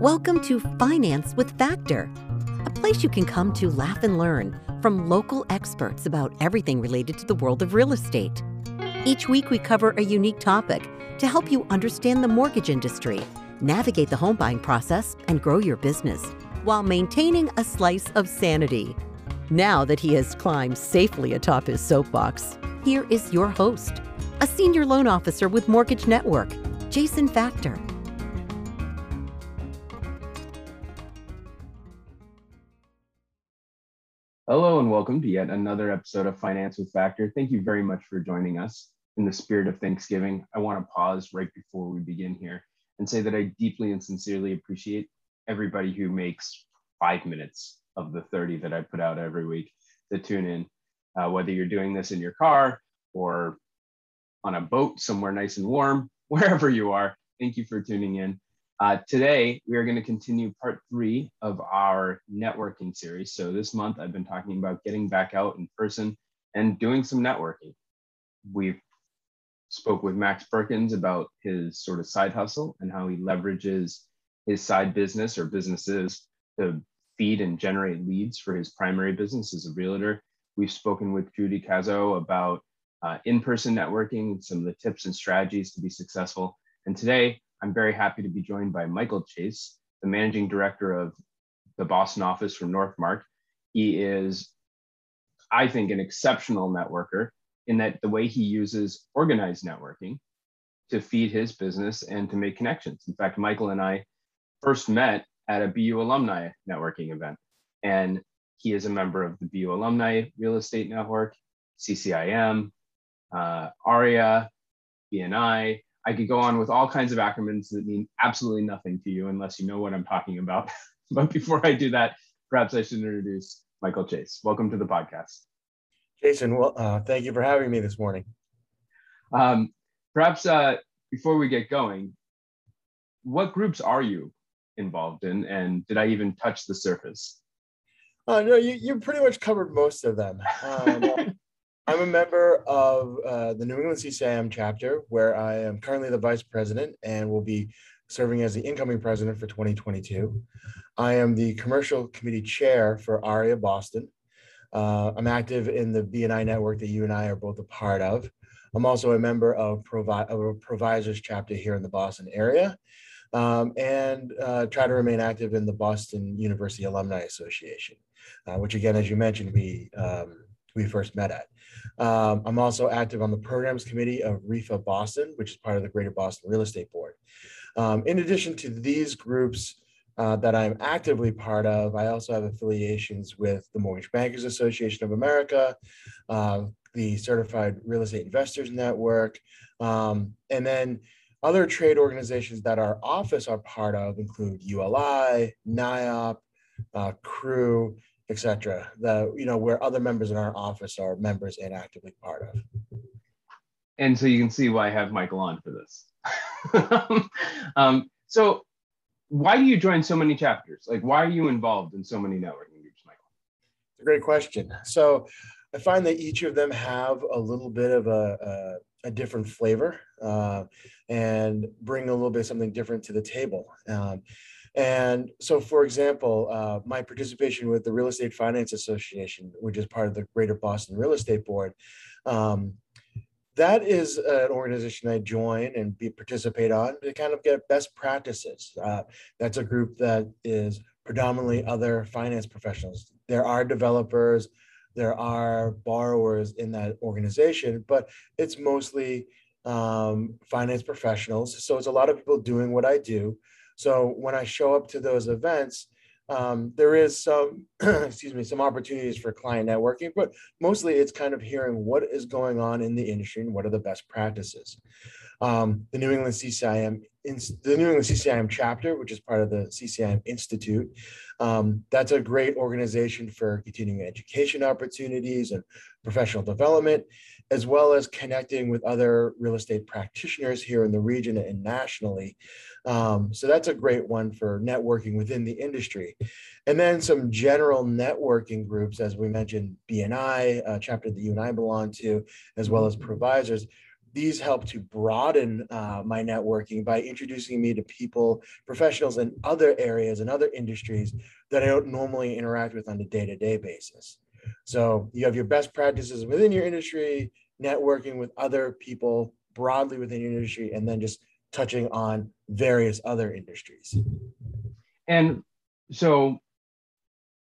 Welcome to Finance with Factor, a place you can come to laugh and learn from local experts about everything related to the world of real estate. Each week, we cover a unique topic to help you understand the mortgage industry, navigate the home buying process, and grow your business while maintaining a slice of sanity. Now that he has climbed safely atop his soapbox, here is your host, a senior loan officer with Mortgage Network, Jason Factor. Hello and welcome to yet another episode of Finance with Factor. Thank you very much for joining us. In the spirit of Thanksgiving, I want to pause right before we begin here and say that I deeply and sincerely appreciate everybody who makes five minutes of the 30 that I put out every week to tune in. Uh, whether you're doing this in your car or on a boat somewhere nice and warm, wherever you are, thank you for tuning in. Uh, today, we are going to continue part three of our networking series. So this month, I've been talking about getting back out in person and doing some networking. We've spoke with Max Perkins about his sort of side hustle and how he leverages his side business or businesses to feed and generate leads for his primary business as a realtor. We've spoken with Judy Cazo about uh, in-person networking, some of the tips and strategies to be successful. And today, I'm very happy to be joined by Michael Chase, the managing director of the Boston office from NorthMarq. He is, I think, an exceptional networker in that the way he uses organized networking to feed his business and to make connections. In fact, Michael and I first met at a BU alumni networking event, and he is a member of the BU Alumni Real Estate Network, CCIM, uh, AREAA, BNI, I could go on with all kinds of acronyms that mean absolutely nothing to you unless you know what I'm talking about. but before I do that, perhaps I should introduce Michael Chase. Welcome to the podcast. Jason, well, uh, thank you for having me this morning. Um, perhaps uh, before we get going, what groups are you involved in, and did I even touch the surface? Uh, no, you, you pretty much covered most of them. Um, I'm a member of uh, the New England CCIM chapter, where I am currently the vice president and will be serving as the incoming president for 2022. I am the commercial committee chair for AREAA Boston. Uh, I'm active in the BNI network that you and I are both a part of. I'm also a member of, Provi- of a ProVisors chapter here in the Boston area. Um, and uh, try to remain active in the Boston University Alumni Association, uh, which again, as you mentioned, we um, we first met at. Um, I'm also active on the programs committee of REFA Boston, which is part of the Greater Boston Real Estate Board. Um, in addition to these groups uh, that I'm actively part of, I also have affiliations with the Mortgage Bankers Association of America, uh, the Certified Real Estate Investors Network, um, and then other trade organizations that our office are part of include ULI, NAIOP, uh, CREW, etc. The you know where other members in our office are members and actively part of. And so you can see why I have Michael on for this. um, so why do you join so many chapters? Like why are you involved in so many networking groups, Michael? It's a great question. So I find that each of them have a little bit of a, a, a different flavor uh, and bring a little bit of something different to the table. Um, and so, for example, uh, my participation with the Real Estate Finance Association, which is part of the Greater Boston Real Estate Board, um, that is an organization I join and be, participate on to kind of get best practices. Uh, that's a group that is predominantly other finance professionals. There are developers, there are borrowers in that organization, but it's mostly um, finance professionals. So it's a lot of people doing what I do so when I show up to those events, um, there is some, excuse me, some opportunities for client networking, but mostly it's kind of hearing what is going on in the industry and what are the best practices. Um, the New England CCIM, the New England CCIM chapter, which is part of the CCIM Institute, um, that's a great organization for continuing education opportunities and professional development, as well as connecting with other real estate practitioners here in the region and nationally um, so that's a great one for networking within the industry. And then some general networking groups, as we mentioned, BNI, a chapter that you and I belong to, as well as ProVisors, these help to broaden uh, my networking by introducing me to people, professionals in other areas and other industries that I don't normally interact with on a day to day basis. So you have your best practices within your industry, networking with other people broadly within your industry, and then just touching on various other industries. And so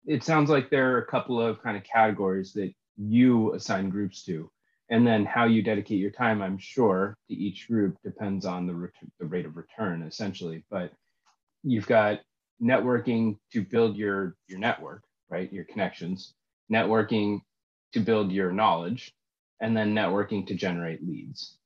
it sounds like there are a couple of kind of categories that you assign groups to. And then how you dedicate your time, I'm sure, to each group depends on the, ret- the rate of return, essentially. But you've got networking to build your, your network, right? Your connections, networking to build your knowledge, and then networking to generate leads.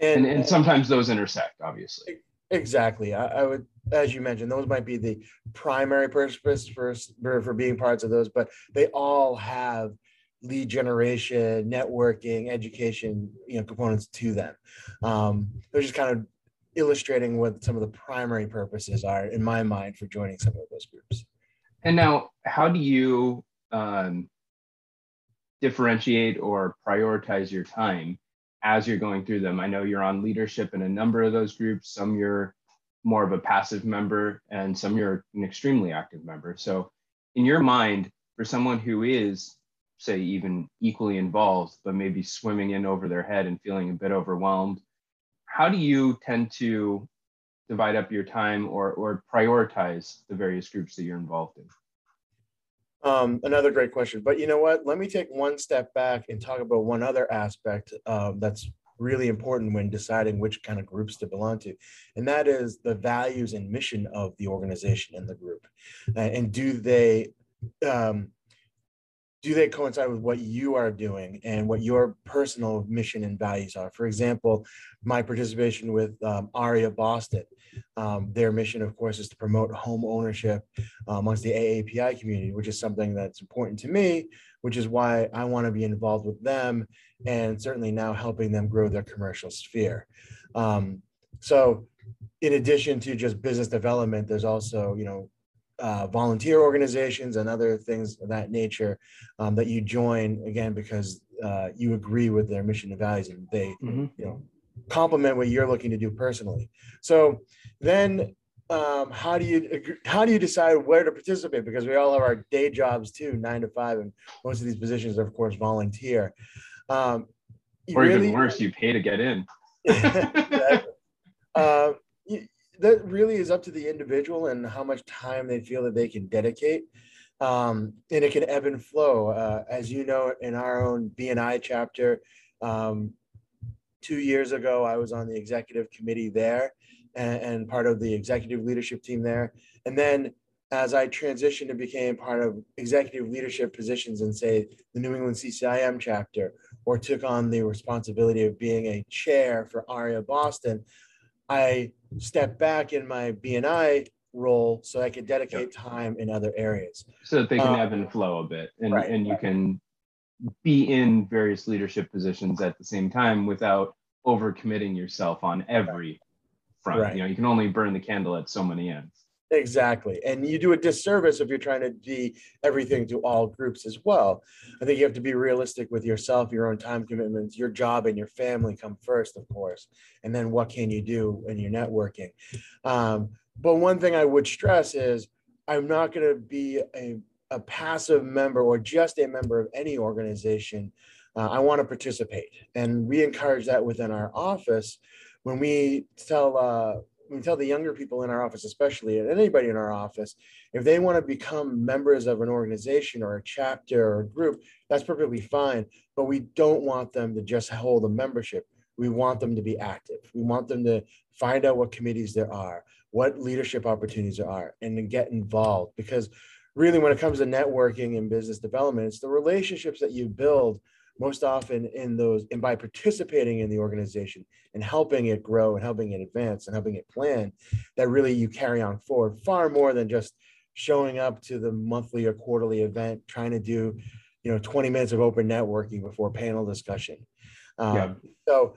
And, and, and sometimes those intersect, obviously. Exactly. I, I, would, as you mentioned, those might be the primary purpose for, for, for being parts of those, but they all have lead generation, networking, education, you know, components to them. Um, they're just kind of illustrating what some of the primary purposes are in my mind for joining some of those groups. And now, how do you um, differentiate or prioritize your time as you're going through them. I know you're on leadership in a number of those groups. Some you're more of a passive member, and some you're an extremely active member. So, in your mind, for someone who is, say, even equally involved, but maybe swimming in over their head and feeling a bit overwhelmed, how do you tend to divide up your time or, or prioritize the various groups that you're involved in? Um, another great question. But you know what? Let me take one step back and talk about one other aspect um, that's really important when deciding which kind of groups to belong to. And that is the values and mission of the organization and the group. And do they um, do they coincide with what you are doing and what your personal mission and values are? For example, my participation with um, AREAA Boston, um, their mission, of course, is to promote home ownership uh, amongst the AAPI community, which is something that's important to me, which is why I want to be involved with them and certainly now helping them grow their commercial sphere. Um, so in addition to just business development, there's also, you know, uh, volunteer organizations and other things of that nature um, that you join again because uh, you agree with their mission and values and they mm-hmm. you know complement what you're looking to do personally. So then um, how do you how do you decide where to participate? Because we all have our day jobs too nine to five and most of these positions are of course volunteer. Um, or really, even worse you pay to get in. Uh, that really is up to the individual and how much time they feel that they can dedicate. Um, and it can ebb and flow. Uh, as you know, in our own BNI chapter, um, two years ago, I was on the executive committee there and, and, part of the executive leadership team there. And then as I transitioned and became part of executive leadership positions in, say, the New England CCIM chapter, or took on the responsibility of being a chair for AREAA Boston, I stepped back in my BNI role so I could dedicate time in other areas. So that they can um, ebb and flow a bit and, right, and you right. can be in various leadership positions at the same time without overcommitting yourself on every front. Right. You know, you can only burn the candle at so many ends. Exactly. And you do a disservice if you're trying to be everything to all groups as well. I think you have to be realistic with yourself, your own time commitments, your job and your family come first, of course. And then what can you do in your networking? Um, but one thing I would stress is I'm not going to be a, a passive member or just a member of any organization. Uh, I want to participate. And we encourage that within our office when we tell uh, we tell the younger people in our office, especially, and anybody in our office, if they want to become members of an organization or a chapter or a group, that's perfectly fine. But we don't want them to just hold a membership. We want them to be active. We want them to find out what committees there are, what leadership opportunities there are, and to get involved. Because really, when it comes to networking and business development, it's the relationships that you build most often in those and by participating in the organization and helping it grow and helping it advance and helping it plan that really you carry on forward far more than just showing up to the monthly or quarterly event trying to do you know 20 minutes of open networking before panel discussion um, yeah. so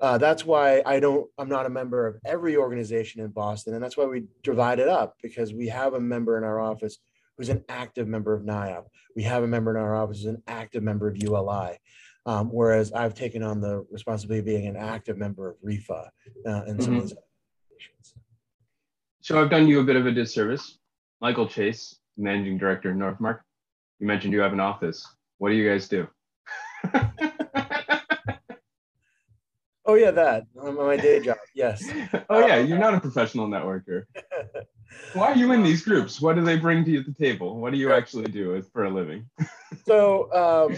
uh, that's why I don't, I'm not a member of every organization in Boston. And that's why we divide it up because we have a member in our office who's an active member of NAIOP. We have a member in our office who's an active member of ULI. Um, whereas I've taken on the responsibility of being an active member of REFA uh, and some mm-hmm. of these organizations. So I've done you a bit of a disservice. Michael Chase, managing director of NorthMarq. You mentioned you have an office. What do you guys do? oh yeah, that my day job. Yes. oh yeah, you're not a professional networker. Why are you in these groups? What do they bring to you at the table? What do you actually do for a living? so um,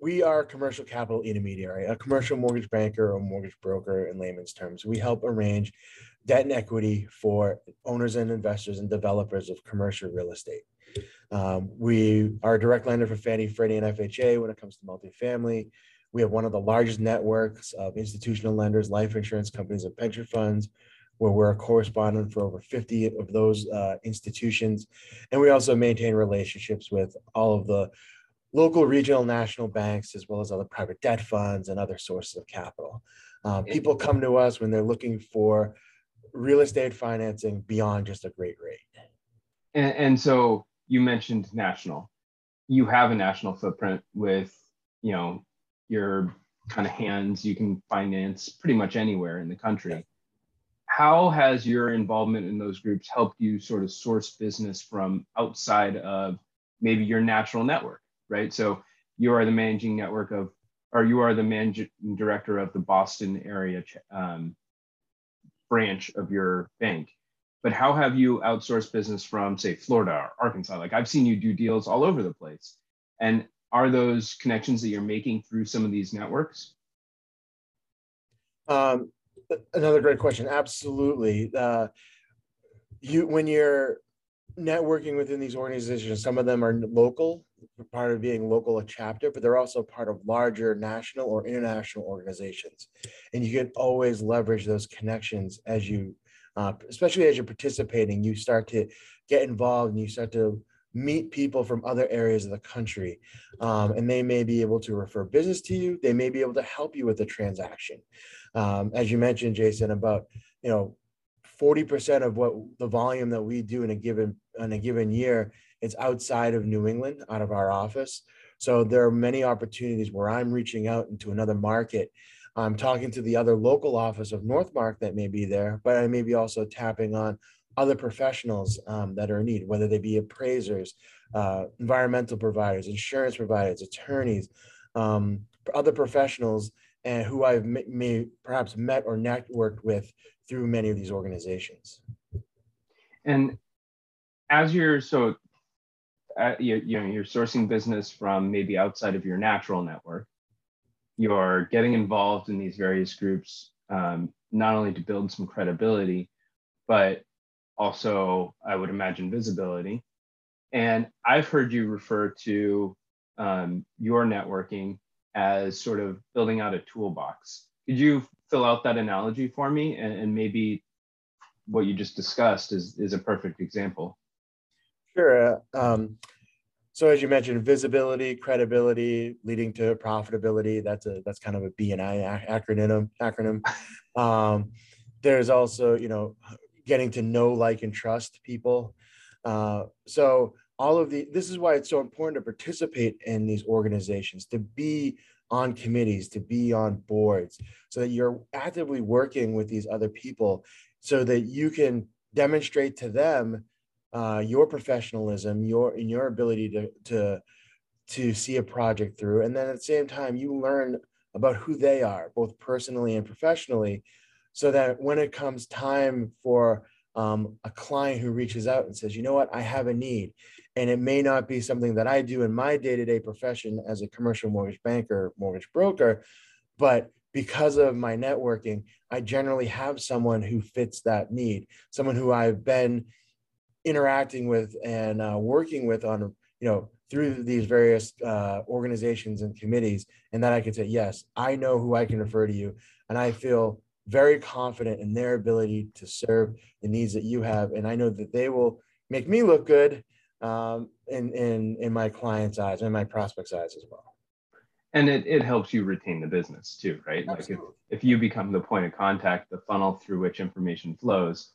we are a commercial capital intermediary, a commercial mortgage banker or mortgage broker in layman's terms. We help arrange debt and equity for owners and investors and developers of commercial real estate. Um, we are a direct lender for Fannie, Freddie, and FHA when it comes to multifamily. We have one of the largest networks of institutional lenders, life insurance companies, and pension funds where we're a correspondent for over 50 of those uh, institutions. And we also maintain relationships with all of the local, regional, national banks, as well as other private debt funds and other sources of capital. Um, people come to us when they're looking for real estate financing beyond just a great rate. And, and so you mentioned national. You have a national footprint with, you know, your kind of hands. You can finance pretty much anywhere in the country how has your involvement in those groups helped you sort of source business from outside of maybe your natural network right? So you are the managing network of or you are the managing director of the boston area um, branch of your bank. But how have you outsourced business from say florida or arkansas? Like i've seen you do deals all over the place. And are those connections that you're making through some of these networks? Um, another great question. Absolutely. Uh, you when you're networking within these organizations, some of them are local, part of being local a chapter, but they're also part of larger national or international organizations. And you can always leverage those connections as you, uh, especially as you're participating, you start to get involved and you start to meet people from other areas of the country um, and they may be able to refer business to you. They may be able to help you with the transaction. Um, as you mentioned jason about you know 40% of what the volume that we do in a given in a given year it's outside of new england out of our office. So there are many opportunities where i'm reaching out into another market. I'm talking to the other local office of NorthMarq that may be there but i may be also tapping on other professionals um, that are in need, whether they be appraisers, uh, environmental providers, insurance providers, attorneys, um, other professionals, and who I've may, perhaps met or networked with through many of these organizations. And as you're so, uh, you, you know, you're sourcing business from maybe outside of your natural network. You're getting involved in these various groups, um, not only to build some credibility, but also I would imagine visibility. And I've heard you refer to um, your networking as sort of building out a toolbox. Could you fill out that analogy for me? And, and maybe what you just discussed is, is a perfect example. Sure. Um, so as you mentioned, visibility, credibility, leading to profitability. That's a that's kind of a BNI acronym. Acronym. Um, there's also you know getting to know, like, and trust people. Uh, so all of the this is why it's so important to participate in these organizations, to be on committees, to be on boards, so that you're actively working with these other people, so that you can demonstrate to them uh, your professionalism, your in your ability to to to see a project through, and then at the same time you learn about who they are, both personally and professionally, so that when it comes time for um, a client who reaches out and says, you know what, I have a need. And it may not be something that I do in my day to day profession as a commercial mortgage banker, mortgage broker, but because of my networking, I generally have someone who fits that need, someone who I've been interacting with and uh, working with on, you know, through these various uh, organizations and committees, and that I can say, yes, I know who I can refer to you, and I feel very confident in their ability to serve the needs that you have. And I know that they will make me look good um, in, in, in my client's eyes and my prospect's eyes as well. And it, it helps you retain the business too, right? Absolutely. Like if, if you become the point of contact, the funnel through which information flows,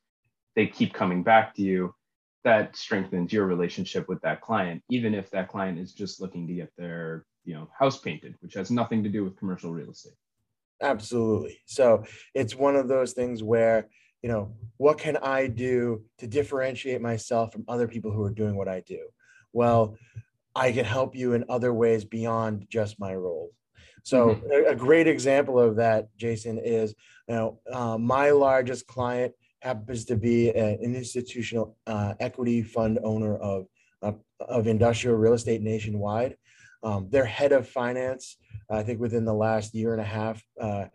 they keep coming back to you. That strengthens your relationship with that client, even if that client is just looking to get their you know house painted which has nothing to do with commercial real estate absolutely. So it's one of those things where you know what can i do to differentiate myself from other people who are doing what i do? Well i can help you in other ways beyond just my role. So mm-hmm. a, great example of that jason is you know uh, my largest client happens to be an institutional uh, equity fund owner of, of, of industrial real estate nationwide um, their head of finance I think within the last year and a half, uh,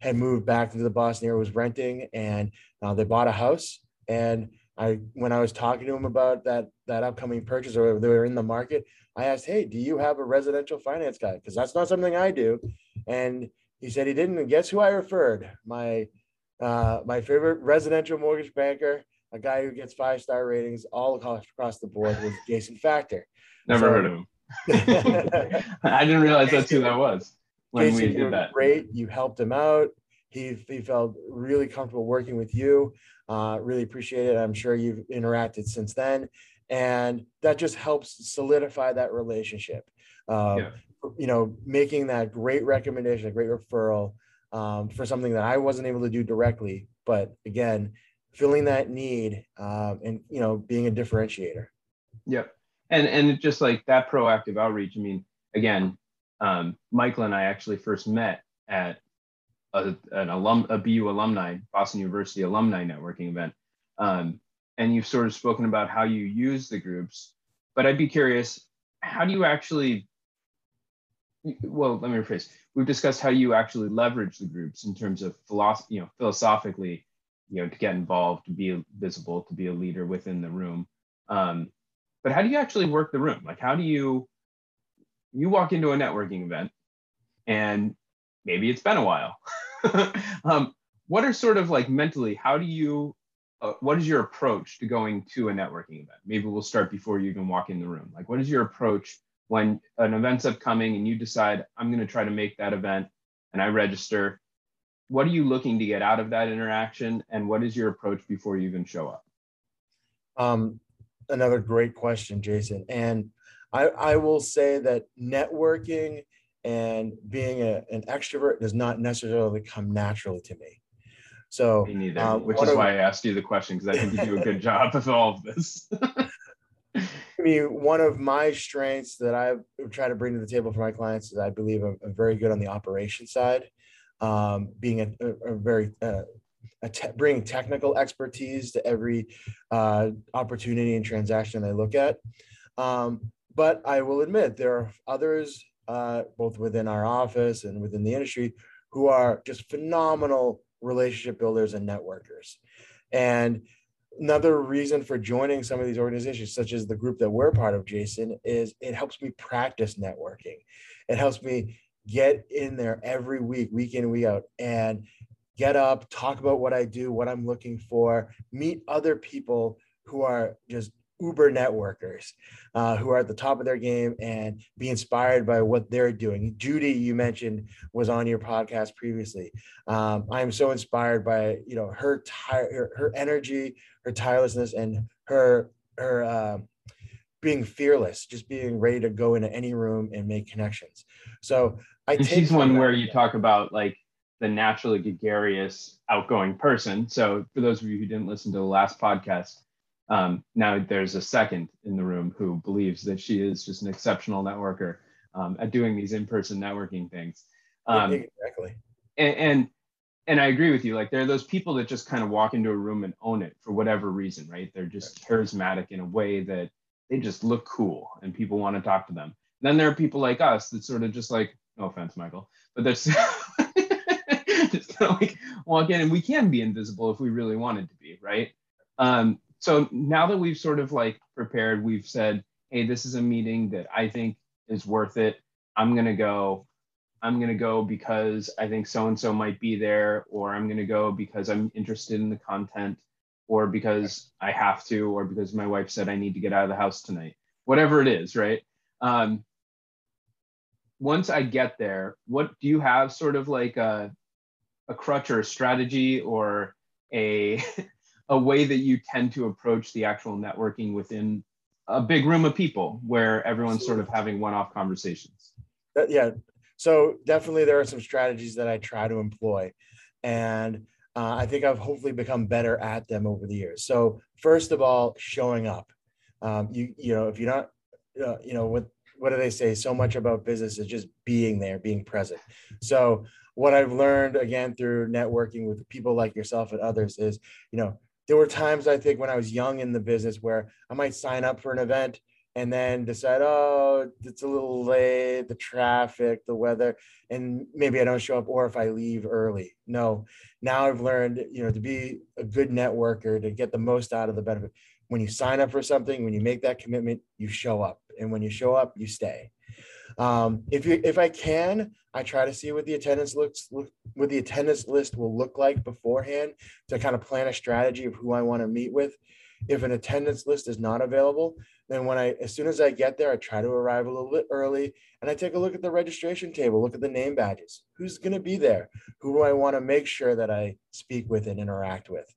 had moved back to the Boston area, was renting, and uh, they bought a house. And I, when I was talking to him about that that upcoming purchase, or they were in the market, I asked, "Hey, do you have a residential finance guy? Because that's not something I do." And he said he didn't. And guess who I referred? My uh, my favorite residential mortgage banker, a guy who gets five star ratings all across the board, was Jason Factor. Never so, heard of him. I didn't realize that's who that was when Jason, we did that. Great, you helped him out. He, he felt really comfortable working with you. Uh, really appreciate it. I'm sure you've interacted since then, and that just helps solidify that relationship. Uh, yeah. You know, making that great recommendation, a great referral um, for something that I wasn't able to do directly, but again, filling that need um, and you know being a differentiator. Yep and and just like that proactive outreach i mean again um, michael and i actually first met at a, an alum a bu alumni boston university alumni networking event. Um, and you've sort of spoken about how you use the groups but i'd be curious how do you actually well let me rephrase. We've discussed how you actually leverage the groups in terms of philosophy you know philosophically you know to get involved to be visible to be a leader within the room. Um, but how do you actually work the room? Like, how do you, you walk into a networking event and maybe it's been a while. um, what are sort of like mentally, how do you, uh, what is your approach to going to a networking event? Maybe we'll start before you even walk in the room. Like, what is your approach when an event's upcoming and you decide, I'm going to try to make that event and I register? What are you looking to get out of that interaction? And what is your approach before you even show up? Um, another great question, Jason. And I, I will say that networking and being a, an extrovert does not necessarily come naturally to me. So, me neither, um, which is of, why I asked you the question because I think you do a good job of all of this. I mean, one of my strengths that I try to bring to the table for my clients is I believe I'm, I'm very good on the operation side, um, being a, a, a very uh, te- bring technical expertise to every uh, opportunity and transaction they look at. Um, but I will admit there are others, uh, both within our office and within the industry, who are just phenomenal relationship builders and networkers. And another reason for joining some of these organizations, such as the group that we're part of, Jason, is it helps me practice networking. It helps me get in there every week, week in week out, and get up, talk about what I do, what I'm looking for, meet other people who are just uber networkers uh, who are at the top of their game and be inspired by what they're doing. Judy you mentioned was on your podcast previously. Um, i'm so inspired by you know her, tire, her, her energy her tirelessness and her her uh, being fearless just being ready to go into any room and make connections. So i and she's one where you talk about like the naturally gregarious, outgoing person. So, for those of you who didn't listen to the last podcast, um, now there's a second in the room who believes that she is just an exceptional networker um, at doing these in-person networking things. Um, exactly. And, and and I agree with you. Like there are those people that just kind of walk into a room and own it for whatever reason, right? They're just charismatic in a way that they just look cool and people want to talk to them. then there are people like us that sort of just like, no offense, Michael, but there's of like walk in and we can be invisible if we really wanted to be, right? Um, so now that we've sort of like prepared, we've said, hey, this is a meeting that I think is worth it. I'm gonna go. I'm gonna go because I think so and so might be there, or I'm gonna go because I'm interested in the content, or because I have to, or because my wife said I need to get out of the house tonight. Whatever it is, right? Um, once I get there, what do you have sort of like a a crutch or a strategy or a a way that you tend to approach the actual networking within a big room of people where everyone's sort of having one-off conversations that, yeah. So definitely there are some strategies that I try to employ. And uh, I think I've hopefully become better at them over the years. So first of all, showing up. Um, you you know if you're not uh, you know what what do they say? So much about business is just being there, being present. So what I've learned again through networking with people like yourself and others is you know there were times I think when I was young in the business where I might sign up for an event and then decide, oh, it's a little late, the traffic, the weather, and maybe I don't show up, or if I leave early. No, now I've learned, you know, to be a good networker, to get the most out of the benefit. When you sign up for something, when you make that commitment, you show up, and when you show up, you stay. Um, if you, if I can, I try to see what the attendance looks, look, what the attendance list will look like beforehand to kind of plan a strategy of who I want to meet with. If an attendance list is not available, then when I, as soon as I get there, I try to arrive a little bit early and I take a look at the registration table, look at the name badges. Who's going to be there? Who do I want to make sure that I speak with and interact with?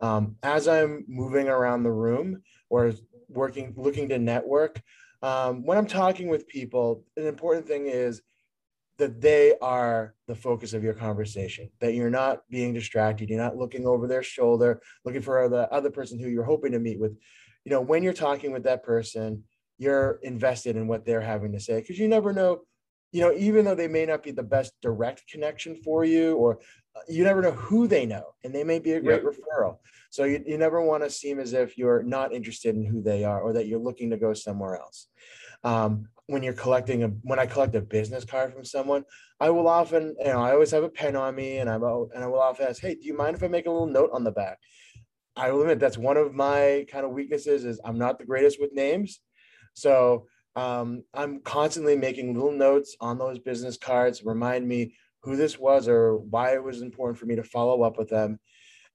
Um, as I'm moving around the room or working, looking to network, um, when I'm talking with people, an important thing is that they are the focus of your conversation, that you're not being distracted, you're not looking over their shoulder, looking for the other person who you're hoping to meet with. You know, when you're talking with that person, you're invested in what they're having to say because you never know, you know, even though they may not be the best direct connection for you, or you never know who they know, and they may be a great yep. referral. So you, you never want to seem as if you're not interested in who they are or that you're looking to go somewhere else. Um, when you're collecting a when I collect a business card from someone, I will often, you know, I always have a pen on me and I'm and I will often ask, hey, do you mind if I make a little note on the back? I will admit that's one of my kind of weaknesses is I'm not the greatest with names. So um, I'm constantly making little notes on those business cards, remind me who this was or why it was important for me to follow up with them.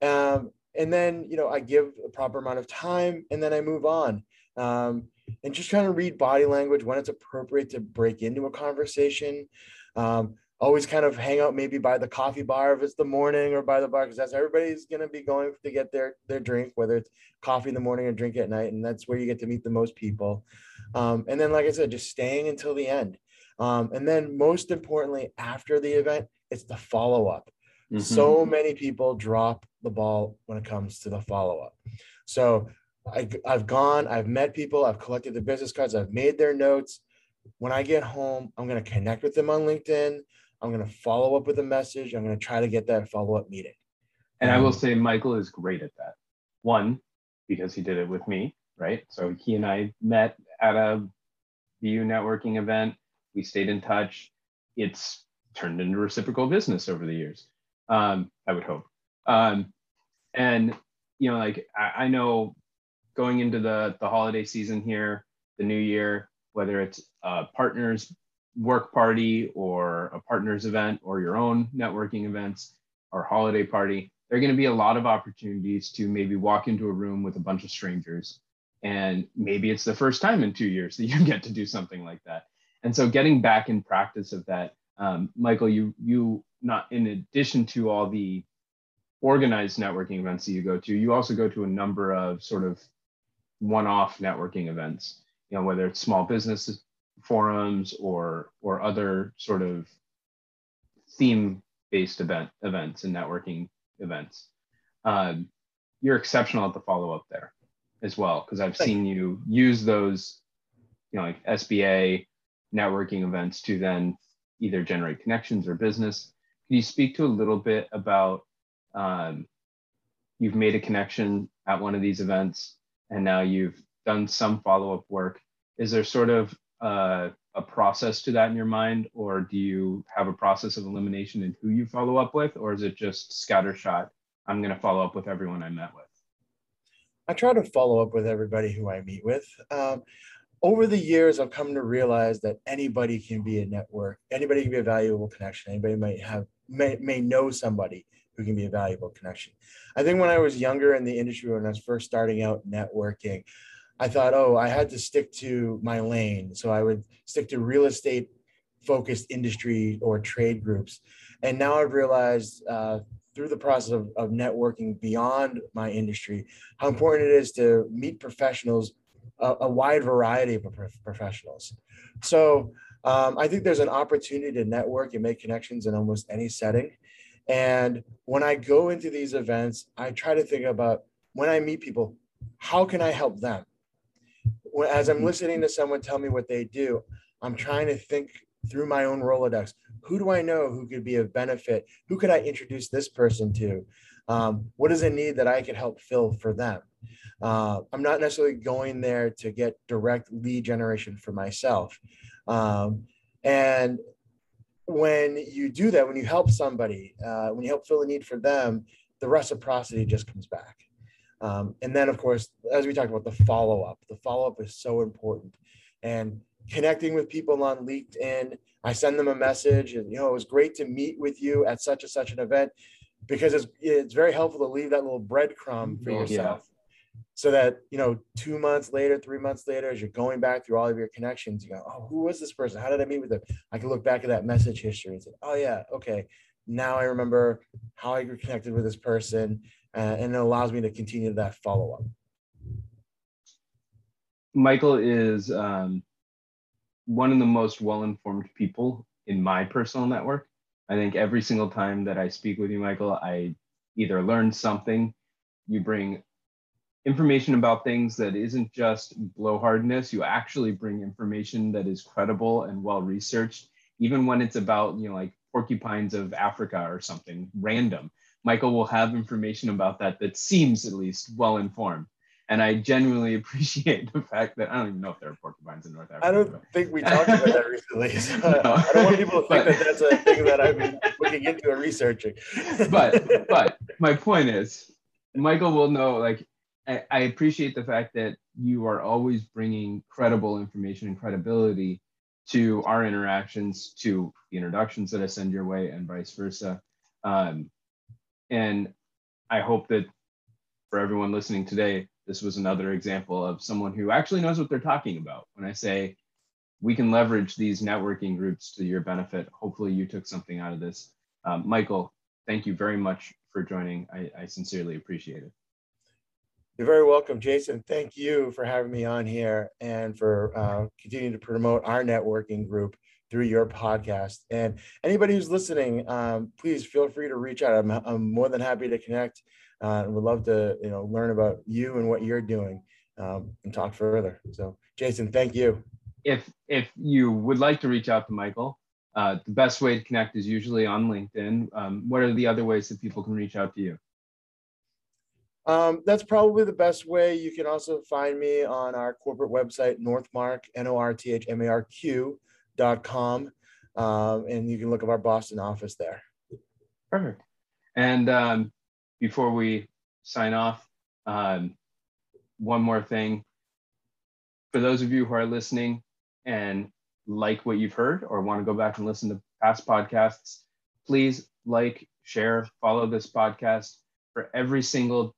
Um, and then, you know, I give a proper amount of time and then I move on. Um, and just trying to read body language when it's appropriate to break into a conversation. Um, always kind of hang out maybe by the coffee bar if it's the morning or by the bar because that's everybody's going to be going to get their their drink whether it's coffee in the morning or drink at night and that's where you get to meet the most people um, and then like i said just staying until the end um, and then most importantly after the event it's the follow-up mm-hmm. so many people drop the ball when it comes to the follow-up so I, I've gone, I've met people, I've collected the business cards, I've made their notes. When I get home, I'm going to connect with them on LinkedIn. I'm going to follow up with a message. I'm going to try to get that follow up meeting. And I will say, Michael is great at that. One, because he did it with me, right? So he and I met at a BU networking event. We stayed in touch. It's turned into reciprocal business over the years. Um, I would hope. Um, and you know, like I, I know going into the, the holiday season here, the new year, whether it's a partners work party or a partners event or your own networking events or holiday party, there are going to be a lot of opportunities to maybe walk into a room with a bunch of strangers. And maybe it's the first time in two years that you get to do something like that. And so getting back in practice of that, um, Michael, you you not in addition to all the organized networking events that you go to, you also go to a number of sort of one-off networking events, you know, whether it's small business forums or or other sort of theme-based event events and networking events. Um, you're exceptional at the follow-up there as well, because I've seen you use those, you know, like SBA networking events to then either generate connections or business. Can you speak to a little bit about um, you've made a connection at one of these events and now you've done some follow-up work. Is there sort of uh, a process to that in your mind or do you have a process of elimination in who you follow up with or is it just scattershot i'm going to follow up with everyone i met with? I try to follow up with everybody who i meet with. Um, over the years i've come to realize that anybody can be a network anybody can be a valuable connection anybody might have may, may know somebody who can be a valuable connection. I think when I was younger in the industry, when I was first starting out networking, I thought, oh, I had to stick to my lane. So I would stick to real estate focused industry or trade groups. And now I've realized uh, through the process of, of networking beyond my industry, how important it is to meet professionals, a, a wide variety of professionals. So Um, I think there's an opportunity to network and make connections in almost any setting. And when I go into these events, I try to think about when I meet people, how can I help them? As I'm listening to someone tell me what they do, I'm trying to think through my own Rolodex. Who do I know who could be of benefit? Who could I introduce this person to? Um, what is a need that I could help fill for them? Uh, I'm not necessarily going there to get direct lead generation for myself. Um, and when you do that, when you help somebody, uh, when you help fill a need for them, the reciprocity just comes back. Um, and then, of course, as we talked about, the follow up. The follow up is so important. And connecting with people on LinkedIn, I send them a message, and you know, it was great to meet with you at such and such an event, because it's it's very helpful to leave that little breadcrumb for yourself. Yeah so that you know two months later three months later as you're going back through all of your connections you go oh who was this person? How did i meet with them? I can look back at that message history and say oh yeah okay. Now i remember how i connected with this person uh, and it allows me to continue that follow-up. Michael is um, one of the most well-informed people in my personal network i think every single time that i speak with you michael i either learn something you bring information about things that isn't just blowhardness. You actually bring information that is credible and well researched, even when it's about, you know, like porcupines of Africa or something random. Michael will have information about that that seems at least well informed. And I genuinely appreciate the fact that I don't even know if there are porcupines in North Africa. I don't think we talked about that recently. So no. I don't want people to think but, that that's a thing that I've been looking into and researching. but but my point is, Michael will know like I, appreciate the fact that you are always bringing credible information and credibility to our interactions, to the introductions that I send your way, and vice versa. Um, and I hope that for everyone listening today, this was another example of someone who actually knows what they're talking about. When I say we can leverage these networking groups to your benefit, hopefully you took something out of this. Um, Michael, thank you very much for joining. I, I sincerely appreciate it. You're very welcome, Jason. Thank you for having me on here and for uh, continuing to promote our networking group through your podcast. And anybody who's listening, um, please feel free to reach out. I'm, I'm more than happy to connect uh, and would love to you know learn about you and what you're doing um, and talk further. So, Jason, thank you. If if you would like to reach out to Michael, uh, the best way to connect is usually on LinkedIn. Um, what are the other ways that people can reach out to you? Um, that's probably the best way. You can also find me on our corporate website, NorthMarq, N-O-R-T-H-M-A-R-Q dot com. Um, and you can look up our Boston office there. Perfect. And um, before we sign off, um, one more thing. For those of you who are listening and like what you've heard or want to go back and listen to past podcasts, please like, share, follow this podcast for every single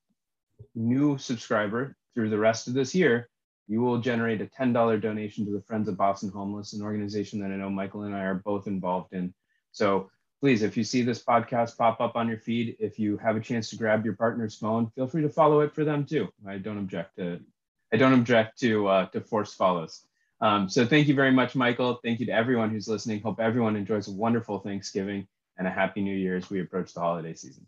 new subscriber through the rest of this year, you will generate a $10 donation to the Friends of Boston Homeless, an organization that I know Michael and I are both involved in. So please, if you see this podcast pop up on your feed, if you have a chance to grab your partner's phone, feel free to follow it for them too. I don't object to, I don't object to uh, to force follows. Um, so thank you very much, Michael. Thank you to everyone who's listening. Hope everyone enjoys a wonderful Thanksgiving and a happy New Year as we approach the holiday season.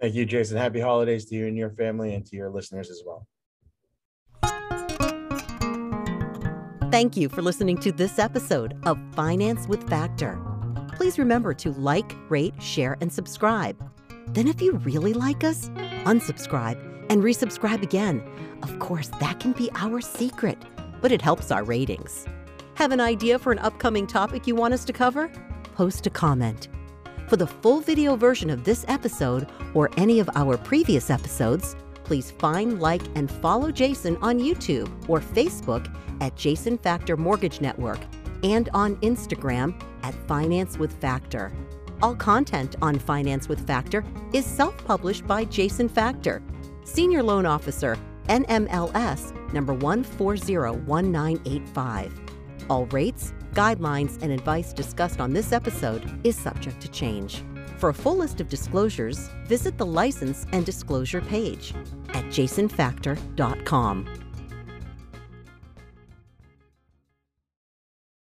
Thank you, Jason. Happy holidays to you and your family and to your listeners as well. Thank you for listening to this episode of Finance with Factor. Please remember to like, rate, share, and subscribe. Then, if you really like us, unsubscribe and resubscribe again. Of course, that can be our secret, but it helps our ratings. Have an idea for an upcoming topic you want us to cover? Post a comment. For the full video version of this episode or any of our previous episodes, please find, like, and follow Jason on YouTube or Facebook at Jason Factor Mortgage Network and on Instagram at Finance with Factor. All content on Finance with Factor is self published by Jason Factor, Senior Loan Officer, NMLS number 1401985. All rates, guidelines, and advice discussed on this episode is subject to change. For a full list of disclosures, visit the license and disclosure page at jasonfactor.com.